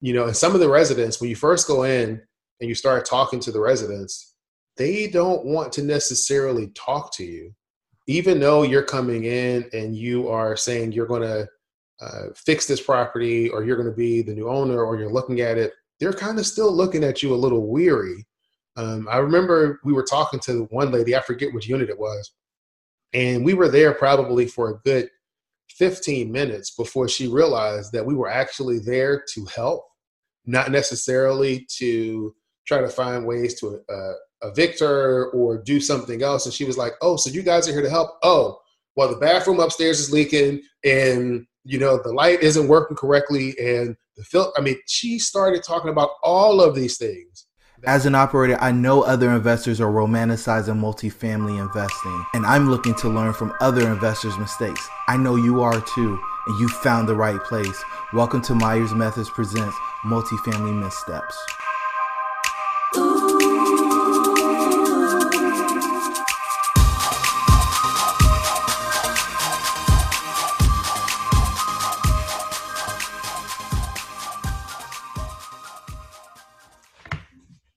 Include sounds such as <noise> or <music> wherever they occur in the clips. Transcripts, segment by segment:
you know, and some of the residents, when you first go in and you start talking to the residents, they don't want to necessarily talk to you, even though you're coming in and you are saying you're going to uh, fix this property or you're going to be the new owner or you're looking at it. They're kind of still looking at you a little weary. Um, I remember we were talking to one lady, I forget which unit it was, and we were there probably for a good 15 minutes before she realized that we were actually there to help, not necessarily to try to find ways to uh, evict her or do something else. And she was like, Oh, so you guys are here to help? Oh, well, the bathroom upstairs is leaking and you know the light isn't working correctly and the fil- i mean she started talking about all of these things as an operator, I know other investors are romanticizing multifamily investing, and I'm looking to learn from other investors' mistakes. I know you are too, and you found the right place. Welcome to Myers Methods Presents Multifamily Missteps.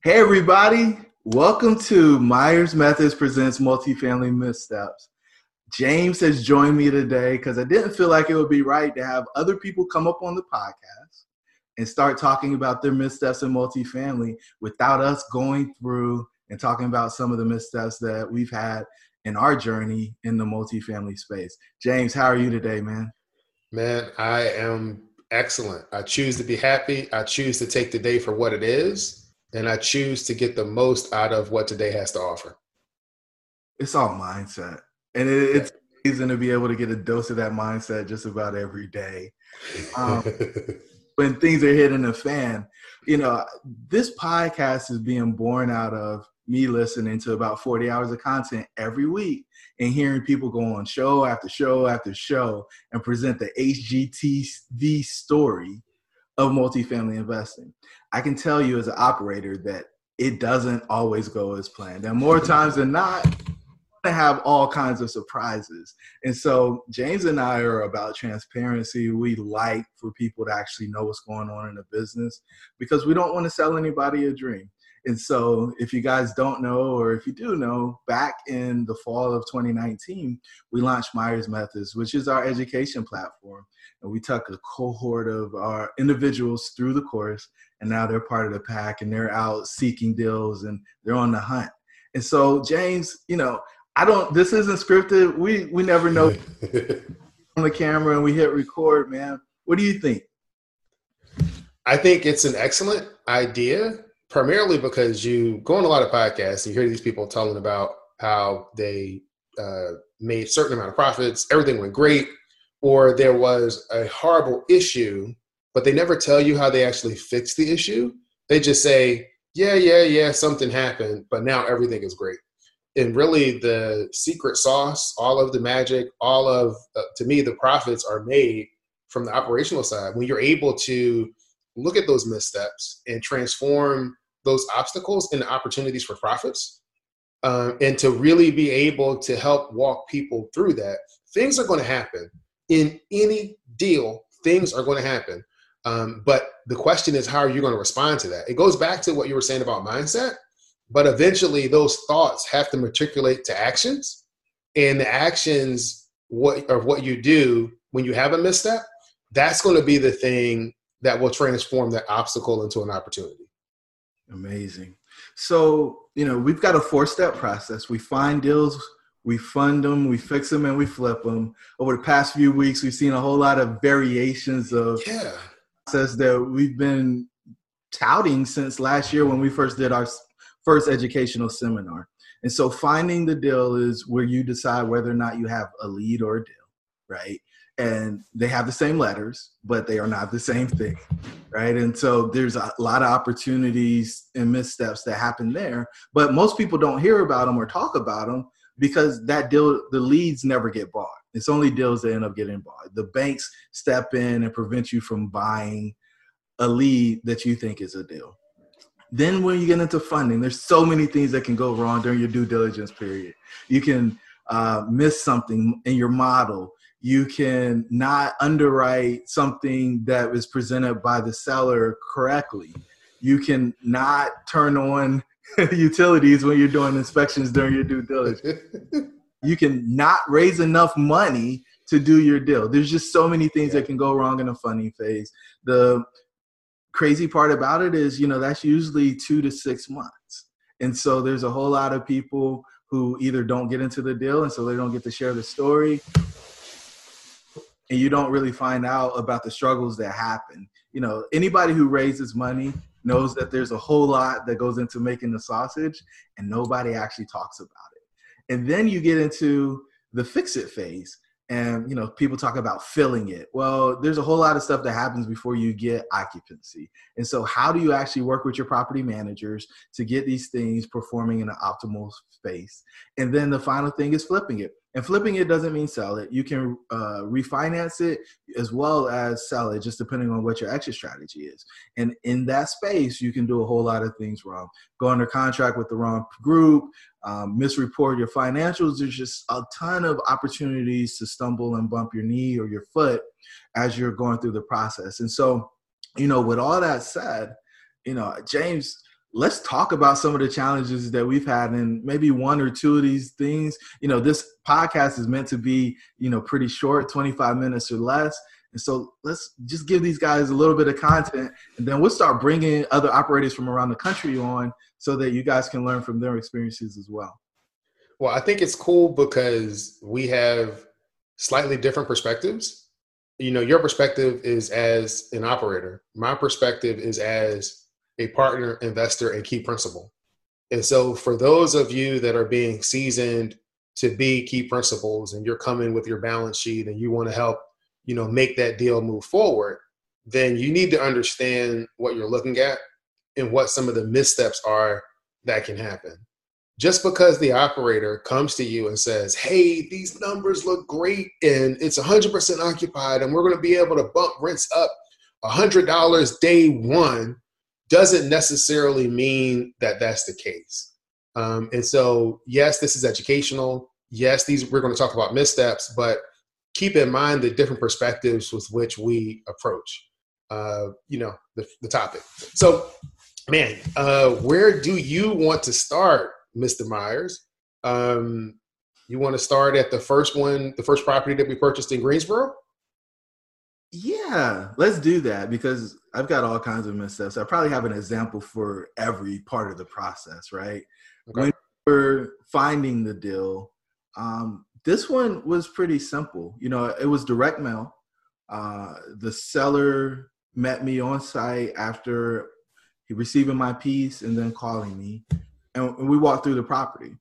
Hey, everybody. Welcome to Myers Methods Presents Multifamily Missteps. James has joined me today because I didn't feel like it would be right to have other people come up on the podcast and start talking about their missteps in multifamily without us going through and talking about some of the missteps that we've had in our journey in the multifamily space. James, how are you today, man? Man, I am excellent. I choose to be happy. I choose to take the day for what it is and I choose to get the most out of what today has to offer. It's all mindset, and it, it's amazing to be able to get a dose of that mindset just about every day. Um, <laughs> when things are hitting the fan, you know, this podcast is being born out of me listening to about 40 hours of content every week and hearing people go on show after show after show and present the HGTV story of multifamily investing. I can tell you as an operator that it doesn't always go as planned. And more <laughs> times than not, to have all kinds of surprises. And so James and I are about transparency. We like for people to actually know what's going on in the business because we don't want to sell anybody a dream. And so, if you guys don't know, or if you do know, back in the fall of 2019, we launched Myers Methods, which is our education platform. And we took a cohort of our individuals through the course, and now they're part of the pack and they're out seeking deals and they're on the hunt. And so, James, you know, I don't, this isn't scripted. We, we never know <laughs> on the camera and we hit record, man. What do you think? I think it's an excellent idea primarily because you go on a lot of podcasts and you hear these people telling about how they uh, made certain amount of profits, everything went great, or there was a horrible issue, but they never tell you how they actually fixed the issue. They just say, yeah, yeah, yeah, something happened, but now everything is great. And really, the secret sauce, all of the magic, all of, uh, to me, the profits are made from the operational side. When you're able to look at those missteps and transform those obstacles into opportunities for profits um, and to really be able to help walk people through that things are going to happen. In any deal things are going to happen. Um, but the question is how are you going to respond to that? It goes back to what you were saying about mindset but eventually those thoughts have to matriculate to actions and the actions what of what you do when you have a misstep that's going to be the thing that will transform that obstacle into an opportunity Amazing. So, you know, we've got a four step process. We find deals, we fund them, we fix them, and we flip them. Over the past few weeks, we've seen a whole lot of variations of yeah. process that we've been touting since last year when we first did our first educational seminar. And so, finding the deal is where you decide whether or not you have a lead or a deal, right? and they have the same letters, but they are not the same thing, right? And so there's a lot of opportunities and missteps that happen there, but most people don't hear about them or talk about them because that deal, the leads never get bought. It's only deals that end up getting bought. The banks step in and prevent you from buying a lead that you think is a deal. Then when you get into funding, there's so many things that can go wrong during your due diligence period. You can uh, miss something in your model you can not underwrite something that was presented by the seller correctly. You can not turn on <laughs> utilities when you're doing inspections during your due diligence. <laughs> you can not raise enough money to do your deal. There's just so many things yeah. that can go wrong in a funding phase. The crazy part about it is, you know, that's usually two to six months. And so there's a whole lot of people who either don't get into the deal and so they don't get to share the story and you don't really find out about the struggles that happen. You know, anybody who raises money knows that there's a whole lot that goes into making the sausage and nobody actually talks about it. And then you get into the fix it phase and you know people talk about filling it. Well there's a whole lot of stuff that happens before you get occupancy. And so how do you actually work with your property managers to get these things performing in an optimal space? And then the final thing is flipping it and flipping it doesn't mean sell it. You can uh, refinance it as well as sell it, just depending on what your exit strategy is. And in that space, you can do a whole lot of things wrong. Go under contract with the wrong group, um, misreport your financials. There's just a ton of opportunities to stumble and bump your knee or your foot as you're going through the process. And so, you know, with all that said, you know, James let's talk about some of the challenges that we've had and maybe one or two of these things. You know this podcast is meant to be you know pretty short 25 minutes or less. And so let's just give these guys a little bit of content and then we'll start bringing other operators from around the country on so that you guys can learn from their experiences as well. Well i think it's cool because we have slightly different perspectives. You know your perspective is as an operator. My perspective is as a partner, investor, and key principal. And so, for those of you that are being seasoned to be key principals, and you're coming with your balance sheet, and you want to help, you know, make that deal move forward, then you need to understand what you're looking at and what some of the missteps are that can happen. Just because the operator comes to you and says, "Hey, these numbers look great, and it's 100% occupied, and we're going to be able to bump rents up $100 day one," doesn't necessarily mean that that's the case. Um, and so, yes, this is educational. Yes, these we're going to talk about missteps, but keep in mind the different perspectives with which we approach, uh, you know, the, the topic. So, man, uh, where do you want to start, Mr. Myers? Um, you want to start at the first one, the first property that we purchased in Greensboro? Yeah, let's do that because I've got all kinds of missteps. I probably have an example for every part of the process, right? Okay. When we're finding the deal, um, this one was pretty simple. You know, it was direct mail. Uh, the seller met me on site after he receiving my piece and then calling me, and we walked through the property.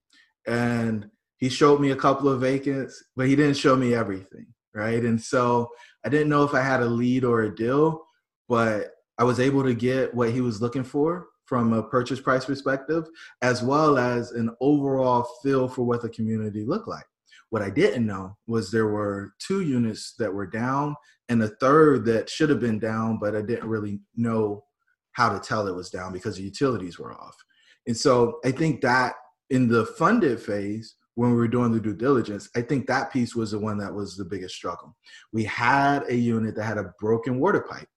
And he showed me a couple of vacants, but he didn't show me everything, right? And so I didn't know if I had a lead or a deal, but I was able to get what he was looking for from a purchase price perspective, as well as an overall feel for what the community looked like. What I didn't know was there were two units that were down and a third that should have been down, but I didn't really know how to tell it was down because the utilities were off. And so I think that in the funded phase, when we were doing the due diligence, I think that piece was the one that was the biggest struggle. We had a unit that had a broken water pipe.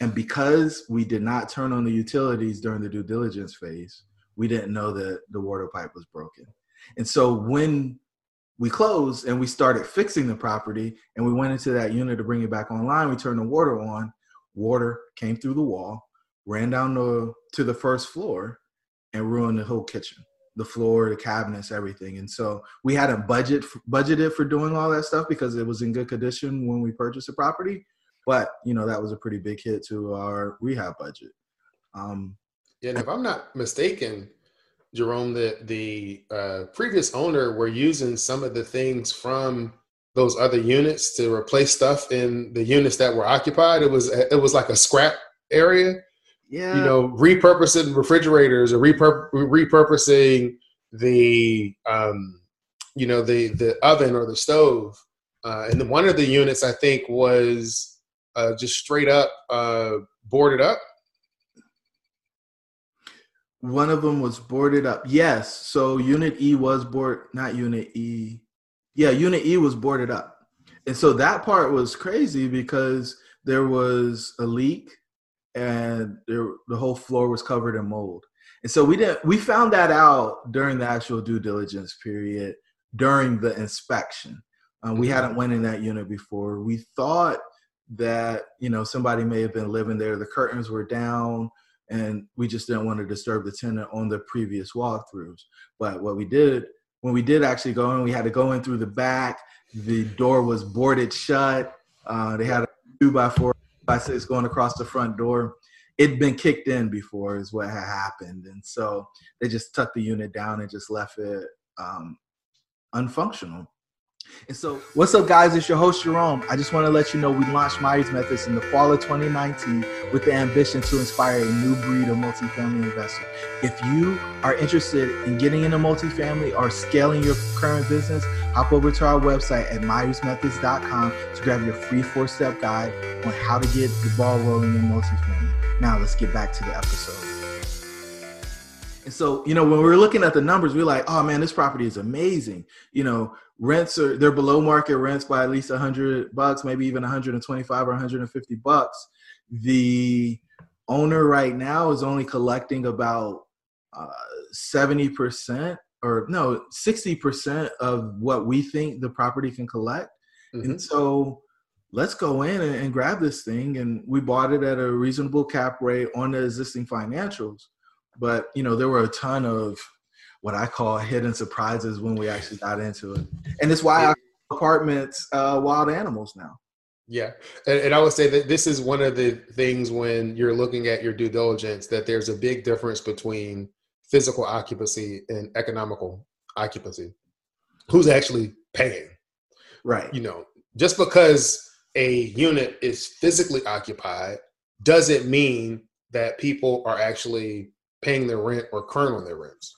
And because we did not turn on the utilities during the due diligence phase, we didn't know that the water pipe was broken. And so when we closed and we started fixing the property and we went into that unit to bring it back online, we turned the water on, water came through the wall, ran down the, to the first floor, and ruined the whole kitchen the floor, the cabinets, everything. And so we had a budget budgeted for doing all that stuff because it was in good condition when we purchased the property. But you know that was a pretty big hit to our rehab budget. Um, yeah, and if I'm not mistaken, Jerome, the the uh, previous owner were using some of the things from those other units to replace stuff in the units that were occupied. It was it was like a scrap area yeah. you know, repurposing refrigerators or repur- repurposing the, um, you know, the the oven or the stove. Uh, and the, one of the units I think was uh, just straight up uh, boarded up. One of them was boarded up. Yes. So Unit E was board, not Unit E. Yeah, Unit E was boarded up. And so that part was crazy because there was a leak and there, the whole floor was covered in mold. And so we didn't we found that out during the actual due diligence period during the inspection. Um, we hadn't went in that unit before. We thought that you know somebody may have been living there. The curtains were down, and we just didn't want to disturb the tenant on the previous walkthroughs. But what we did when we did actually go in, we had to go in through the back. The door was boarded shut. Uh, they had a two by four by six going across the front door. It'd been kicked in before, is what had happened, and so they just tucked the unit down and just left it um, unfunctional. And so, what's up, guys? It's your host, Jerome. I just want to let you know we launched Myers Methods in the fall of 2019 with the ambition to inspire a new breed of multifamily investor. If you are interested in getting into multifamily or scaling your current business, hop over to our website at myersmethods.com to grab your free four step guide on how to get the ball rolling in multifamily. Now, let's get back to the episode. And so, you know, when we are looking at the numbers, we we're like, oh man, this property is amazing. You know, rents are they're below market rents by at least a hundred bucks, maybe even 125 or 150 bucks. The owner right now is only collecting about uh, 70% or no, 60% of what we think the property can collect. Mm-hmm. And so let's go in and, and grab this thing. And we bought it at a reasonable cap rate on the existing financials but you know, there were a ton of what I call hidden surprises when we actually got into it, and it's why yeah. apartments uh, wild animals now. Yeah, and, and I would say that this is one of the things when you're looking at your due diligence that there's a big difference between physical occupancy and economical occupancy. Who's actually paying? Right. You know, just because a unit is physically occupied doesn't mean that people are actually paying their rent or current on their rents.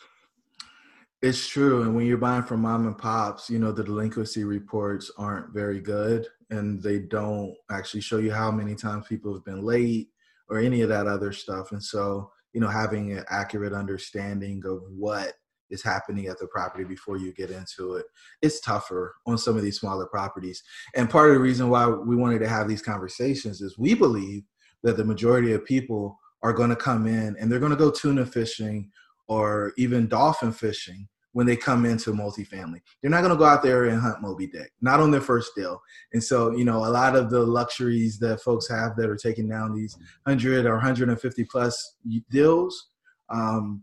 It's true. And when you're buying from mom and pops, you know, the delinquency reports aren't very good and they don't actually show you how many times people have been late or any of that other stuff. And so, you know, having an accurate understanding of what is happening at the property before you get into it, it's tougher on some of these smaller properties. And part of the reason why we wanted to have these conversations is we believe that the majority of people are going to come in and they're going to go tuna fishing or even dolphin fishing when they come into multifamily. They're not going to go out there and hunt Moby Dick, not on their first deal. And so, you know, a lot of the luxuries that folks have that are taking down these 100 or 150 plus deals, um,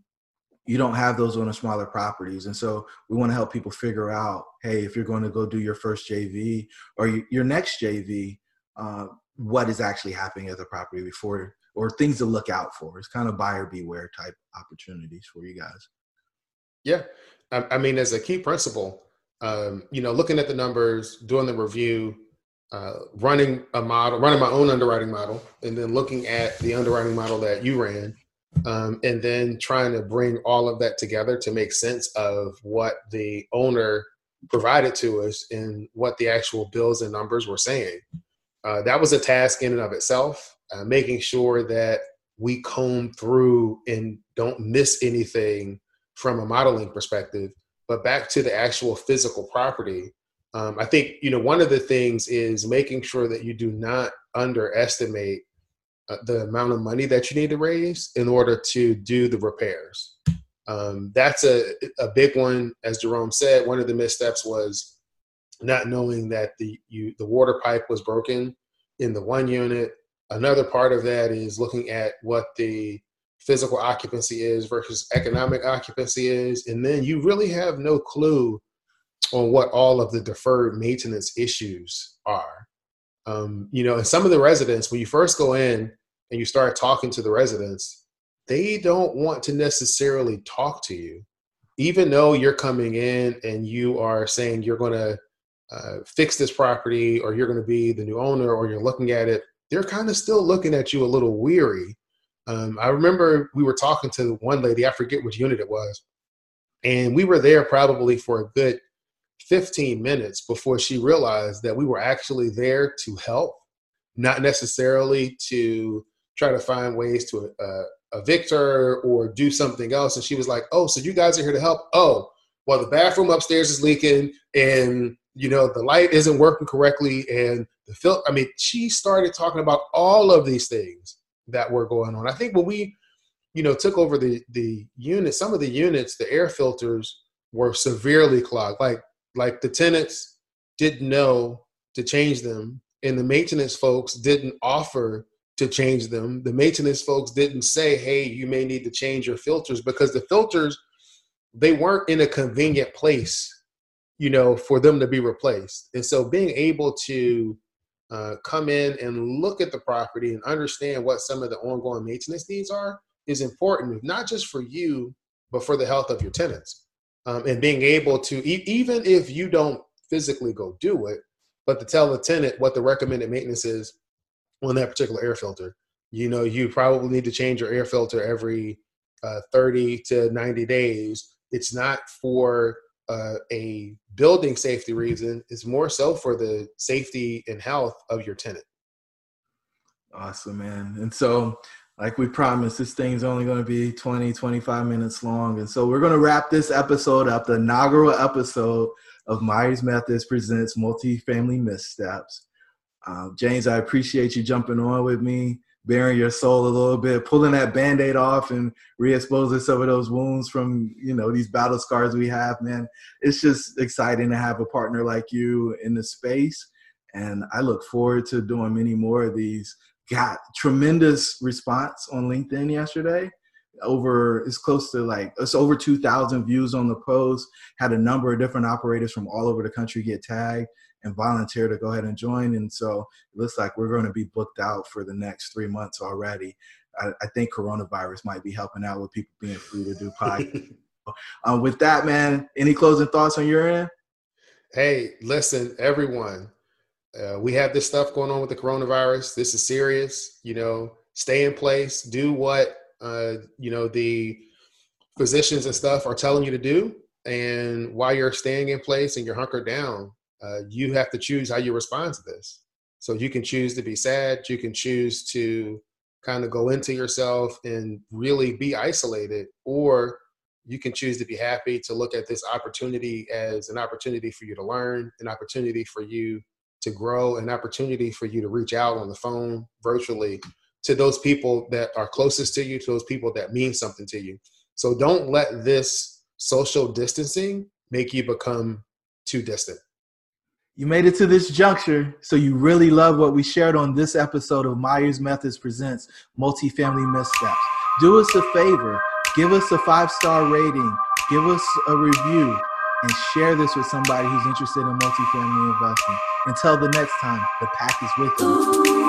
you don't have those on the smaller properties. And so we want to help people figure out, hey, if you're going to go do your first JV or your next JV, uh, what is actually happening at the property before or things to look out for. It's kind of buyer beware type opportunities for you guys. Yeah, I, I mean, as a key principal, um, you know, looking at the numbers, doing the review, uh, running a model, running my own underwriting model, and then looking at the underwriting model that you ran, um, and then trying to bring all of that together to make sense of what the owner provided to us and what the actual bills and numbers were saying. Uh, that was a task in and of itself uh, making sure that we comb through and don't miss anything from a modeling perspective. But back to the actual physical property, um, I think you know one of the things is making sure that you do not underestimate uh, the amount of money that you need to raise in order to do the repairs. Um, that's a, a big one, as Jerome said. One of the missteps was not knowing that the you the water pipe was broken in the one unit Another part of that is looking at what the physical occupancy is versus economic occupancy is. And then you really have no clue on what all of the deferred maintenance issues are. Um, you know, and some of the residents, when you first go in and you start talking to the residents, they don't want to necessarily talk to you, even though you're coming in and you are saying you're going to uh, fix this property or you're going to be the new owner or you're looking at it they're kind of still looking at you a little weary. Um, I remember we were talking to one lady, I forget which unit it was, and we were there probably for a good 15 minutes before she realized that we were actually there to help, not necessarily to try to find ways to uh, evict her or do something else. And she was like, Oh, so you guys are here to help? Oh, well, the bathroom upstairs is leaking and you know, the light isn't working correctly, and the filter. I mean, she started talking about all of these things that were going on. I think when we, you know, took over the the unit, some of the units, the air filters were severely clogged. Like like the tenants didn't know to change them, and the maintenance folks didn't offer to change them. The maintenance folks didn't say, "Hey, you may need to change your filters," because the filters they weren't in a convenient place, you know, for them to be replaced. And so, being able to uh, come in and look at the property and understand what some of the ongoing maintenance needs are is important, not just for you, but for the health of your tenants. Um, and being able to, e- even if you don't physically go do it, but to tell the tenant what the recommended maintenance is on that particular air filter. You know, you probably need to change your air filter every uh, 30 to 90 days. It's not for uh, a building safety reason, it's more so for the safety and health of your tenant. Awesome, man. And so, like we promised, this thing's only going to be 20, 25 minutes long. And so, we're going to wrap this episode up, the inaugural episode of Myers Methods Presents Multifamily Missteps. Uh, James, I appreciate you jumping on with me, baring your soul a little bit, pulling that band-aid off and re-exposing some of those wounds from, you know, these battle scars we have, man. It's just exciting to have a partner like you in the space. And I look forward to doing many more of these. Got tremendous response on LinkedIn yesterday over it's close to like it's over 2000 views on the post had a number of different operators from all over the country get tagged and volunteer to go ahead and join. And so it looks like we're going to be booked out for the next three months already. I, I think coronavirus might be helping out with people being free to do <laughs> podcasts. Um, with that man any closing thoughts on your end? Hey listen everyone uh, we have this stuff going on with the coronavirus. This is serious you know. Stay in place. Do what uh, you know the physicians and stuff are telling you to do. And while you're staying in place and you're hunkered down uh, you have to choose how you respond to this so you can choose to be sad you can choose to kind of go into yourself and really be isolated or you can choose to be happy to look at this opportunity as an opportunity for you to learn an opportunity for you to grow an opportunity for you to reach out on the phone virtually to those people that are closest to you, to those people that mean something to you. So don't let this social distancing make you become too distant. You made it to this juncture, so you really love what we shared on this episode of Myers Methods Presents Multifamily Missteps. Do us a favor, give us a five star rating, give us a review, and share this with somebody who's interested in multifamily investing. Until the next time, the pack is with you.